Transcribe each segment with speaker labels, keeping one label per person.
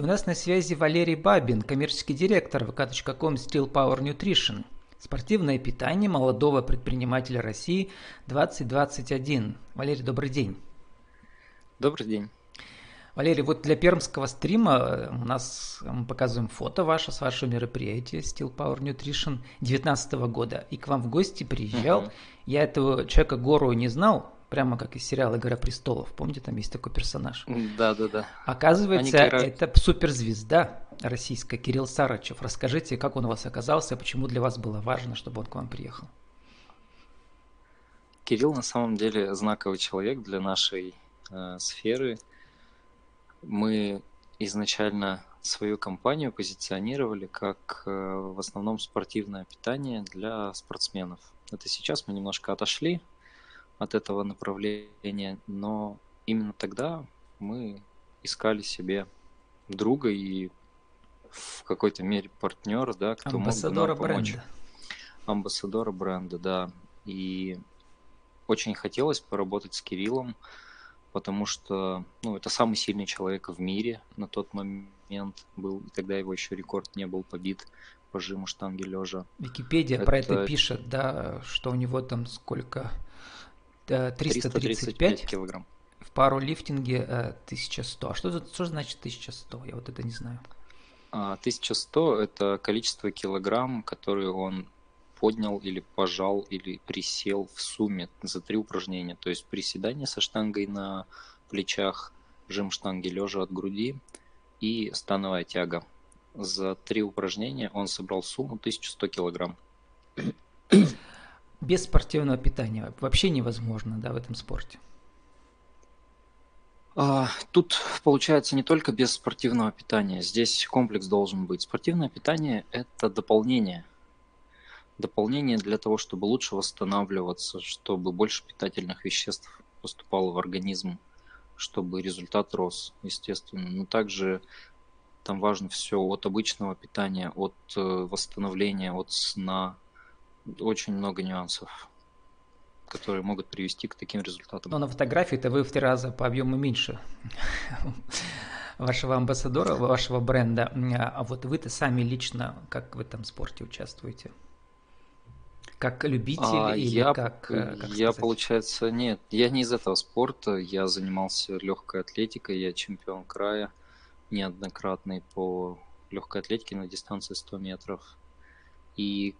Speaker 1: И у нас на связи Валерий Бабин, коммерческий директор vk.com Steel Power Nutrition. Спортивное питание молодого предпринимателя России 2021. Валерий, добрый день.
Speaker 2: Добрый день.
Speaker 1: Валерий, вот для пермского стрима э, у нас мы показываем фото ваше с вашего мероприятия Steel Power Nutrition 2019 года. И к вам в гости приезжал. Uh-huh. Я этого человека Гору не знал, прямо как из сериала «Игра престолов». Помните, там есть такой персонаж?
Speaker 2: Да, да, да.
Speaker 1: Оказывается, это суперзвезда российская Кирилл Сарычев. Расскажите, как он у вас оказался, почему для вас было важно, чтобы он к вам приехал?
Speaker 2: Кирилл на самом деле знаковый человек для нашей э, сферы. Мы изначально свою компанию позиционировали как э, в основном спортивное питание для спортсменов. Это сейчас мы немножко отошли от этого направления, но именно тогда мы искали себе друга и в какой-то мере партнера, да,
Speaker 1: кто Амбассадора мог бы нам помочь. бренда.
Speaker 2: Амбассадора бренда, да. И очень хотелось поработать с Кириллом, потому что ну, это самый сильный человек в мире на тот момент был, и тогда его еще рекорд не был побит по жиму штанги лежа.
Speaker 1: Википедия это... про это пишет, да, что у него там сколько 335, 335 килограмм. В пару лифтинге 1100. Э, а что, что значит 1100? Я вот это не знаю.
Speaker 2: 1100 а, – это количество килограмм, которые он поднял или пожал или присел в сумме за три упражнения. То есть приседание со штангой на плечах, жим штанги лежа от груди и становая тяга. За три упражнения он собрал сумму 1100 килограмм
Speaker 1: без спортивного питания вообще невозможно, да, в этом спорте?
Speaker 2: А, тут получается не только без спортивного питания, здесь комплекс должен быть. Спортивное питание – это дополнение. Дополнение для того, чтобы лучше восстанавливаться, чтобы больше питательных веществ поступало в организм, чтобы результат рос, естественно. Но также там важно все от обычного питания, от э, восстановления, от сна, очень много нюансов, которые могут привести к таким результатам.
Speaker 1: Но на фотографии-то вы в три раза по объему меньше вашего амбассадора, вашего бренда. А вот вы-то сами лично как в этом спорте участвуете? Как любитель а, или
Speaker 2: я,
Speaker 1: как,
Speaker 2: э, как Я, сказать? получается, нет, я не из этого спорта. Я занимался легкой атлетикой, я чемпион края неоднократный по легкой атлетике на дистанции 100 метров. И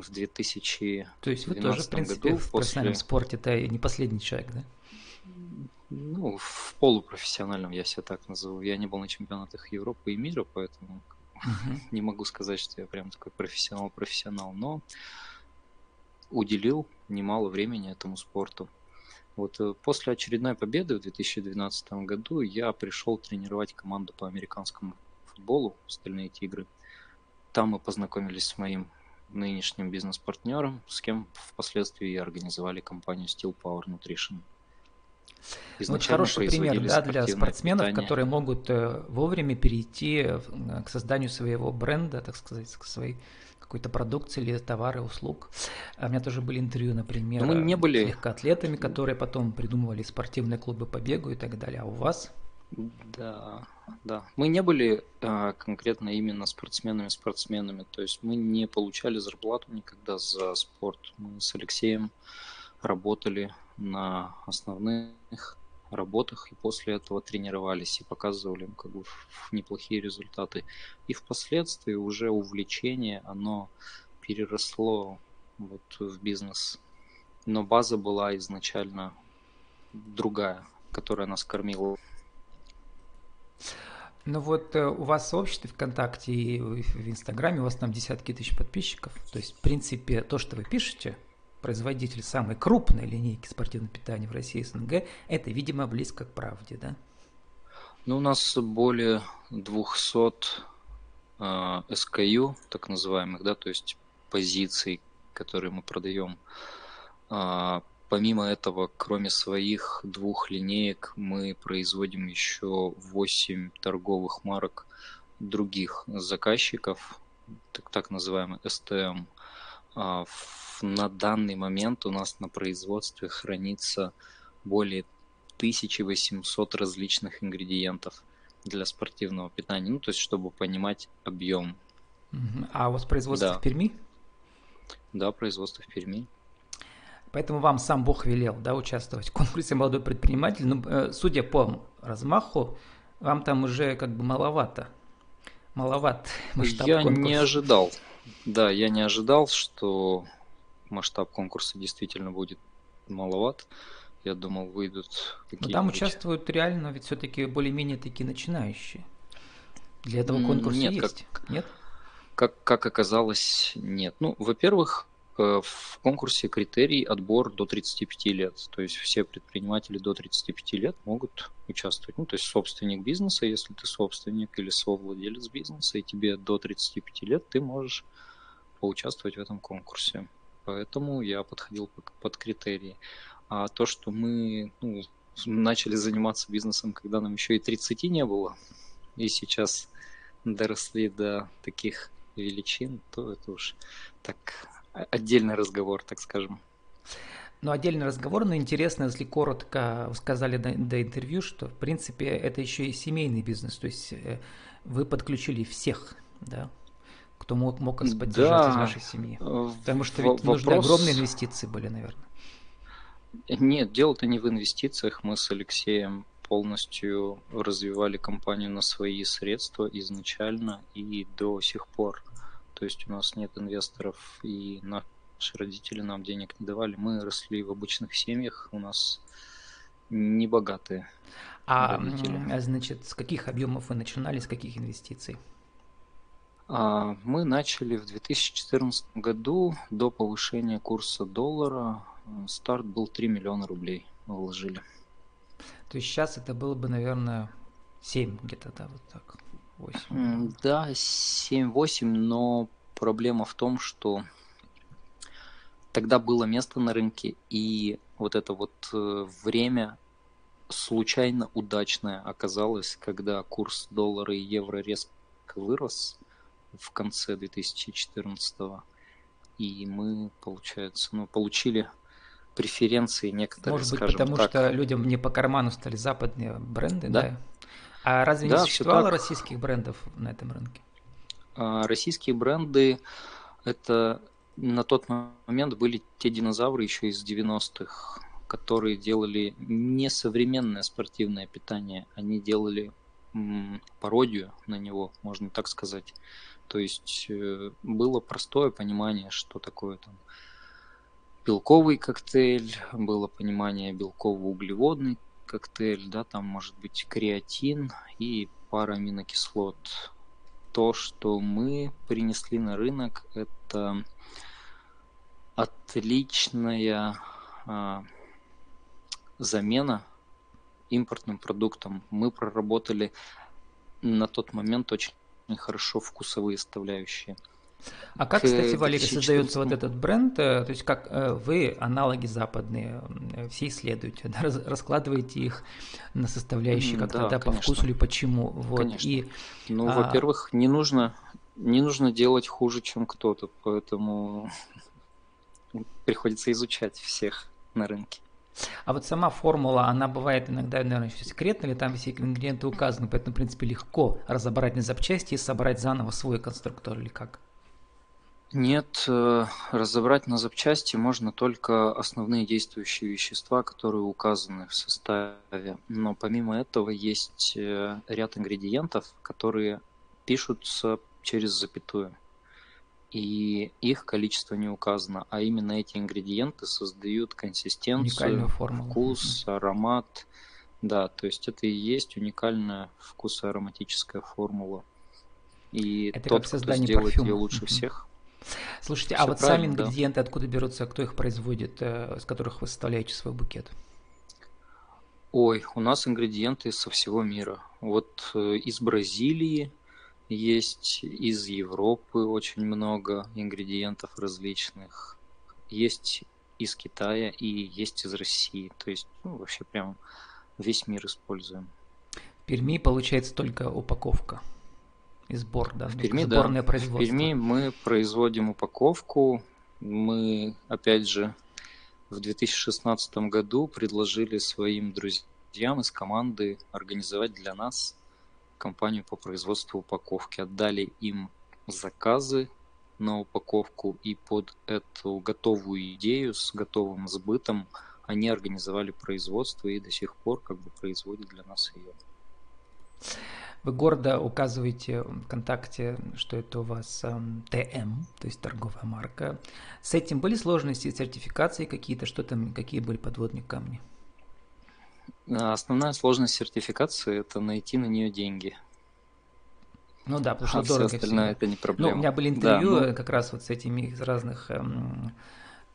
Speaker 2: в 2000
Speaker 1: То есть вы тоже, в принципе, году, в после... профессиональном спорте это не последний человек, да?
Speaker 2: Ну, в полупрофессиональном я себя так назову. Я не был на чемпионатах Европы и мира, поэтому uh-huh. не могу сказать, что я прям такой профессионал-профессионал, но уделил немало времени этому спорту. Вот э, после очередной победы в 2012 году я пришел тренировать команду по американскому футболу «Стальные тигры». Там мы познакомились с моим нынешним бизнес-партнером, с кем впоследствии и организовали компанию Steel Power Nutrition.
Speaker 1: вот хороший пример да, для спортсменов, питание. которые могут э, вовремя перейти э, к созданию своего бренда, так сказать, к своей какой-то продукции или товары, услуг. А у меня тоже были интервью, например,
Speaker 2: мы не были...
Speaker 1: с легкоатлетами, которые потом придумывали спортивные клубы по бегу и так далее. А у вас?
Speaker 2: Да, да. Мы не были а, конкретно именно спортсменами-спортсменами, то есть мы не получали зарплату никогда за спорт. Мы с Алексеем работали на основных работах и после этого тренировались и показывали как бы неплохие результаты. И впоследствии уже увлечение, оно переросло вот в бизнес. Но база была изначально другая, которая нас кормила
Speaker 1: ну вот э, у вас сообщество ВКонтакте и в Инстаграме, у вас там десятки тысяч подписчиков. То есть, в принципе, то, что вы пишете, производитель самой крупной линейки спортивного питания в России и СНГ, это, видимо, близко к правде, да?
Speaker 2: Ну, у нас более 200 э, SKU, так называемых, да, то есть позиций, которые мы продаем. Э, Помимо этого, кроме своих двух линеек, мы производим еще 8 торговых марок других заказчиков, так, так называемый STM. А, на данный момент у нас на производстве хранится более 1800 различных ингредиентов. для спортивного питания, ну, то есть, чтобы понимать объем.
Speaker 1: А у вас производство да. в Перми?
Speaker 2: Да, производство в Перми.
Speaker 1: Поэтому вам сам Бог велел, да, участвовать в конкурсе «Молодой предприниматель». Ну, э, судя по размаху, вам там уже как бы маловато. Маловат
Speaker 2: масштаб Я конкурса. не ожидал. Да, я не ожидал, что масштаб конкурса действительно будет маловат. Я думал, выйдут
Speaker 1: какие-то. там участвуют реально, ведь все-таки более-менее такие начинающие. Для этого конкурса нет, есть,
Speaker 2: как, нет? Как, как оказалось, нет. Ну, во-первых, в конкурсе критерий отбор до 35 лет. То есть все предприниматели до 35 лет могут участвовать. Ну, то есть собственник бизнеса, если ты собственник или совладелец бизнеса, и тебе до 35 лет, ты можешь поучаствовать в этом конкурсе. Поэтому я подходил под критерии. А то, что мы ну, начали заниматься бизнесом, когда нам еще и 30 не было, и сейчас доросли до таких величин, то это уж так отдельный разговор, так скажем.
Speaker 1: Ну, отдельный разговор, но интересно, если коротко сказали до, до интервью, что, в принципе, это еще и семейный бизнес, то есть э, вы подключили всех, да, кто мог, мог вас поддержать да, из вашей семьи. Потому что ведь вопрос... нужны огромные инвестиции были, наверное.
Speaker 2: Нет, дело-то не в инвестициях. Мы с Алексеем полностью развивали компанию на свои средства изначально и до сих пор. То есть у нас нет инвесторов, и наши родители нам денег не давали. Мы росли в обычных семьях, у нас не богатые
Speaker 1: а, родители. Значит, с каких объемов вы начинали, с каких инвестиций?
Speaker 2: А, мы начали в 2014 году до повышения курса доллара. Старт был 3 миллиона рублей мы вложили.
Speaker 1: То есть сейчас это было бы, наверное, 7 где-то, да, вот так,
Speaker 2: 8. Да, 7-8, но проблема в том, что тогда было место на рынке, и вот это вот э, время случайно удачное оказалось, когда курс доллара и евро резко вырос в конце 2014 и мы, получается, ну, получили преференции некоторые,
Speaker 1: Может быть, потому так. что людям не по карману стали западные бренды, да? да? А разве да, не существовало российских брендов на этом рынке?
Speaker 2: А, российские бренды это на тот момент были те динозавры еще из 90-х, которые делали не современное спортивное питание, они делали пародию на него, можно так сказать. То есть э, было простое понимание, что такое там белковый коктейль, было понимание белково-углеводный коктейль, да, там может быть креатин и пара аминокислот. То, что мы принесли на рынок, это отличная а, замена импортным продуктам. Мы проработали на тот момент очень хорошо вкусовые составляющие.
Speaker 1: А как, кстати, Валерий, создается вот этот бренд? Э, то есть как э, вы аналоги западные все исследуете, да, раскладываете их на составляющие как-то да, да, по вкусу или почему? Вот.
Speaker 2: Конечно. И, ну, а... во-первых, не нужно, не нужно делать хуже, чем кто-то, поэтому приходится изучать всех на рынке.
Speaker 1: А вот сама формула, она бывает иногда, наверное, еще секретна, или там все ингредиенты указаны, поэтому, в принципе, легко разобрать на запчасти и собрать заново свой конструктор или как?
Speaker 2: Нет, э, разобрать на запчасти можно только основные действующие вещества, которые указаны в составе. Но помимо этого есть э, ряд ингредиентов, которые пишутся через запятую. И их количество не указано, а именно эти ингредиенты создают консистенцию, вкус, аромат. Да, то есть это и есть уникальная вкусоароматическая формула. И это тот, кто сделает парфюма. ее лучше всех,
Speaker 1: Слушайте, Все а вот сами ингредиенты да. откуда берутся, кто их производит, э, с которых вы составляете свой букет?
Speaker 2: Ой, у нас ингредиенты со всего мира. Вот э, из Бразилии есть, из Европы очень много ингредиентов различных. Есть из Китая и есть из России. То есть ну, вообще прям весь мир используем.
Speaker 1: В Перми получается только упаковка и сбор, да,
Speaker 2: в Перми, сборное да. производство. В Перми мы производим упаковку. Мы, опять же, в 2016 году предложили своим друзьям из команды организовать для нас компанию по производству упаковки, отдали им заказы на упаковку, и под эту готовую идею с готовым сбытом они организовали производство и до сих пор как бы производят для нас ее.
Speaker 1: Вы гордо указываете в ВКонтакте, что это у вас эм, ТМ, то есть торговая марка. С этим были сложности сертификации какие-то, что там, какие были подводные камни?
Speaker 2: Основная сложность сертификации – это найти на нее деньги.
Speaker 1: Ну да, потому что а дорого.
Speaker 2: Все остальное всего. это не проблема.
Speaker 1: Ну, у меня были интервью да, ну... как раз вот с этими из разных эм,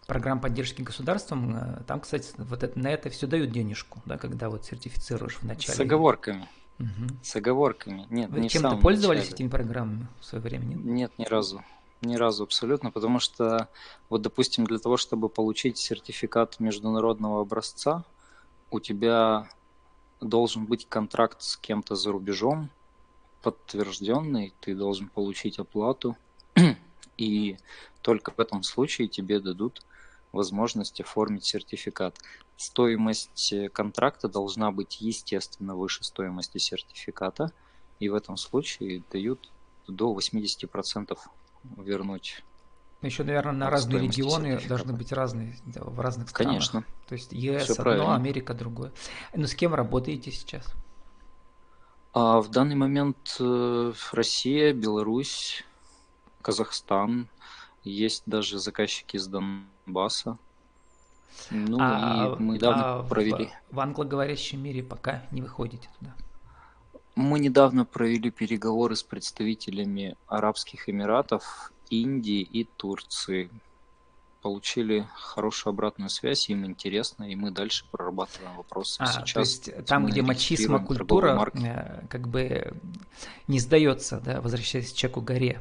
Speaker 1: программ поддержки государством. Э, там, кстати, вот это, на это все дают денежку, да, когда вот сертифицируешь в начале.
Speaker 2: С оговорками. Угу. С оговорками. Нет,
Speaker 1: Вы
Speaker 2: не
Speaker 1: чем-то пользовались начале. этими программами в свое время?
Speaker 2: Нет? нет, ни разу. Ни разу абсолютно, потому что, вот, допустим, для того, чтобы получить сертификат международного образца, у тебя должен быть контракт с кем-то за рубежом, подтвержденный, ты должен получить оплату, и только в этом случае тебе дадут возможность оформить сертификат. Стоимость э, контракта должна быть, естественно, выше стоимости сертификата, и в этом случае дают до 80% вернуть.
Speaker 1: Еще, наверное, на разные регионы должны быть разные в разных странах.
Speaker 2: Конечно.
Speaker 1: То есть ЕС Все одно, правильно. Америка другое. Но с кем работаете сейчас?
Speaker 2: А в данный момент э, Россия, Беларусь, Казахстан, есть даже заказчики из Донбасса.
Speaker 1: Ну а, и мы недавно а провели. В, в англоговорящем мире пока не выходите туда.
Speaker 2: Мы недавно провели переговоры с представителями Арабских Эмиратов, Индии и Турции. Получили хорошую обратную связь, им интересно, и мы дальше прорабатываем вопросы.
Speaker 1: А, Сейчас то есть там, где мачисма культура э, как бы не сдается, да, возвращаясь к Чеку горе,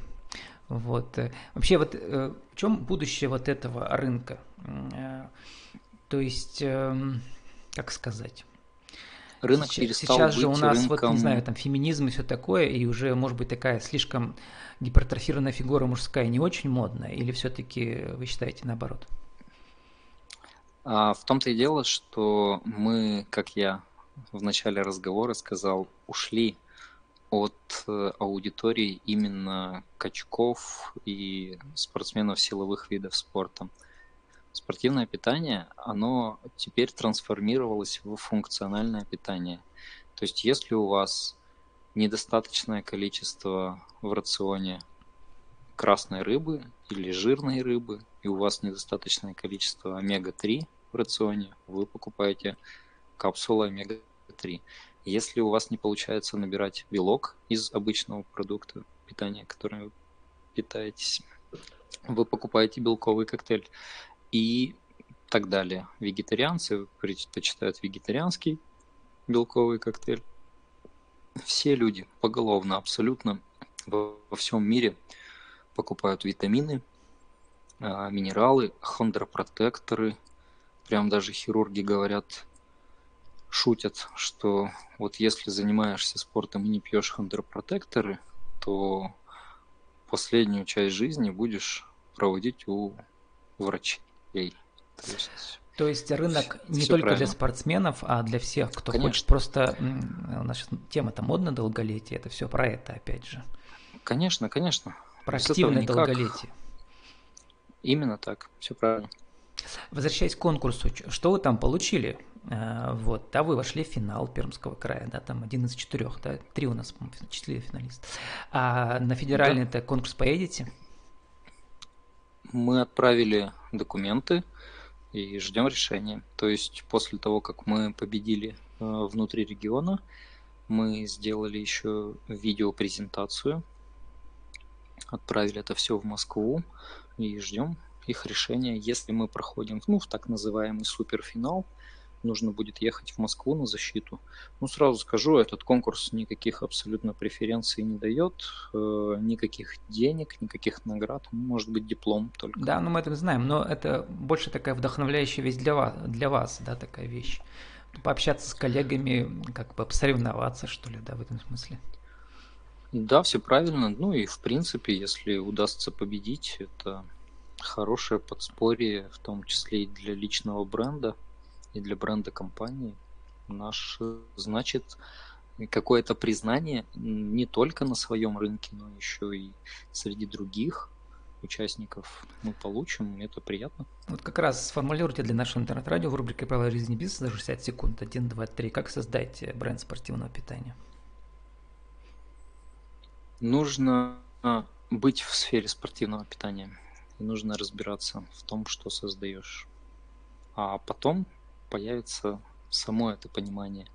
Speaker 1: вот. Э, вообще, вот э, в чем будущее вот этого рынка? Э, то есть, эм, как сказать?
Speaker 2: Рынок сейчас, перестал сейчас быть же у нас, рынком... вот,
Speaker 1: не знаю, там феминизм и все такое, и уже, может быть, такая слишком гипертрофированная фигура мужская не очень модная, или все-таки вы считаете наоборот?
Speaker 2: А, в том-то и дело, что мы, как я в начале разговора сказал, ушли от э, аудитории именно качков и спортсменов силовых видов спорта. Спортивное питание, оно теперь трансформировалось в функциональное питание. То есть если у вас недостаточное количество в рационе красной рыбы или жирной рыбы, и у вас недостаточное количество омега-3 в рационе, вы покупаете капсулы омега-3. Если у вас не получается набирать белок из обычного продукта питания, которым вы питаетесь, вы покупаете белковый коктейль и так далее. Вегетарианцы предпочитают вегетарианский белковый коктейль. Все люди поголовно абсолютно во всем мире покупают витамины, а, минералы, хондропротекторы. Прям даже хирурги говорят, шутят, что вот если занимаешься спортом и не пьешь хондропротекторы, то последнюю часть жизни будешь проводить у врачей.
Speaker 1: То есть, то есть рынок не только правильно. для спортсменов, а для всех, кто Конечно. хочет просто... У нас тема-то модно долголетие, это все про это опять же.
Speaker 2: Конечно, конечно.
Speaker 1: Про активное долголетие.
Speaker 2: Именно так, все правильно.
Speaker 1: Возвращаясь к конкурсу, что вы там получили? Э, вот, да, вы вошли в финал Пермского края, да, там один из четырех, да, три у нас, по-моему, четыре финалиста. А на федеральный да. конкурс поедете?
Speaker 2: Мы отправили документы и ждем решения. То есть после того, как мы победили э, внутри региона, мы сделали еще видеопрезентацию, отправили это все в Москву и ждем их решения. Если мы проходим ну, в так называемый суперфинал, нужно будет ехать в Москву на защиту. Ну, сразу скажу, этот конкурс никаких абсолютно преференций не дает, э, никаких денег, никаких наград, может быть, диплом только.
Speaker 1: Да, ну мы это знаем, но это больше такая вдохновляющая вещь для вас, для вас да, такая вещь. Пообщаться с коллегами, как бы посоревноваться, что ли, да, в этом смысле.
Speaker 2: Да, все правильно. Ну и в принципе, если удастся победить, это хорошее подспорье, в том числе и для личного бренда и для бренда компании. Наш, значит, какое-то признание не только на своем рынке, но еще и среди других участников мы получим, это приятно.
Speaker 1: Вот как раз сформулируйте для нашего интернет-радио в рубрике «Правила жизни бизнеса» за 60 секунд, 1, 2, 3, как создать бренд спортивного питания?
Speaker 2: Нужно а, быть в сфере спортивного питания. И нужно разбираться в том, что создаешь. А потом появится само это понимание.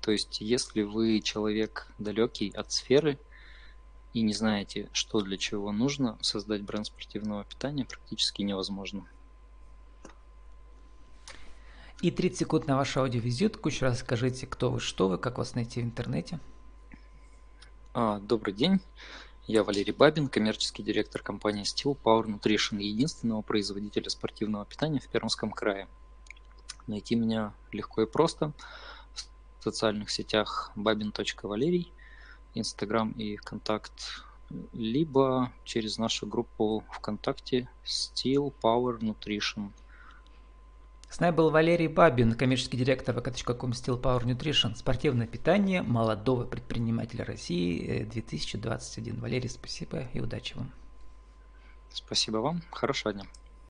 Speaker 2: То есть, если вы человек далекий от сферы и не знаете, что для чего нужно, создать бренд спортивного питания практически невозможно.
Speaker 1: И 30 секунд на вашу аудиовизитку. Еще раз скажите, кто вы, что вы, как вас найти в интернете.
Speaker 2: А, добрый день. Я Валерий Бабин, коммерческий директор компании Steel Power Nutrition, единственного производителя спортивного питания в Пермском крае. Найти меня легко и просто в социальных сетях babin.валерий, Инстаграм и ВКонтакт, либо через нашу группу ВКонтакте Steel Power Nutrition –
Speaker 1: с нами был Валерий Бабин, коммерческий директор vk.com Steel Power Nutrition. Спортивное питание молодого предпринимателя России 2021. Валерий, спасибо и удачи вам.
Speaker 2: Спасибо вам. Хорошего дня.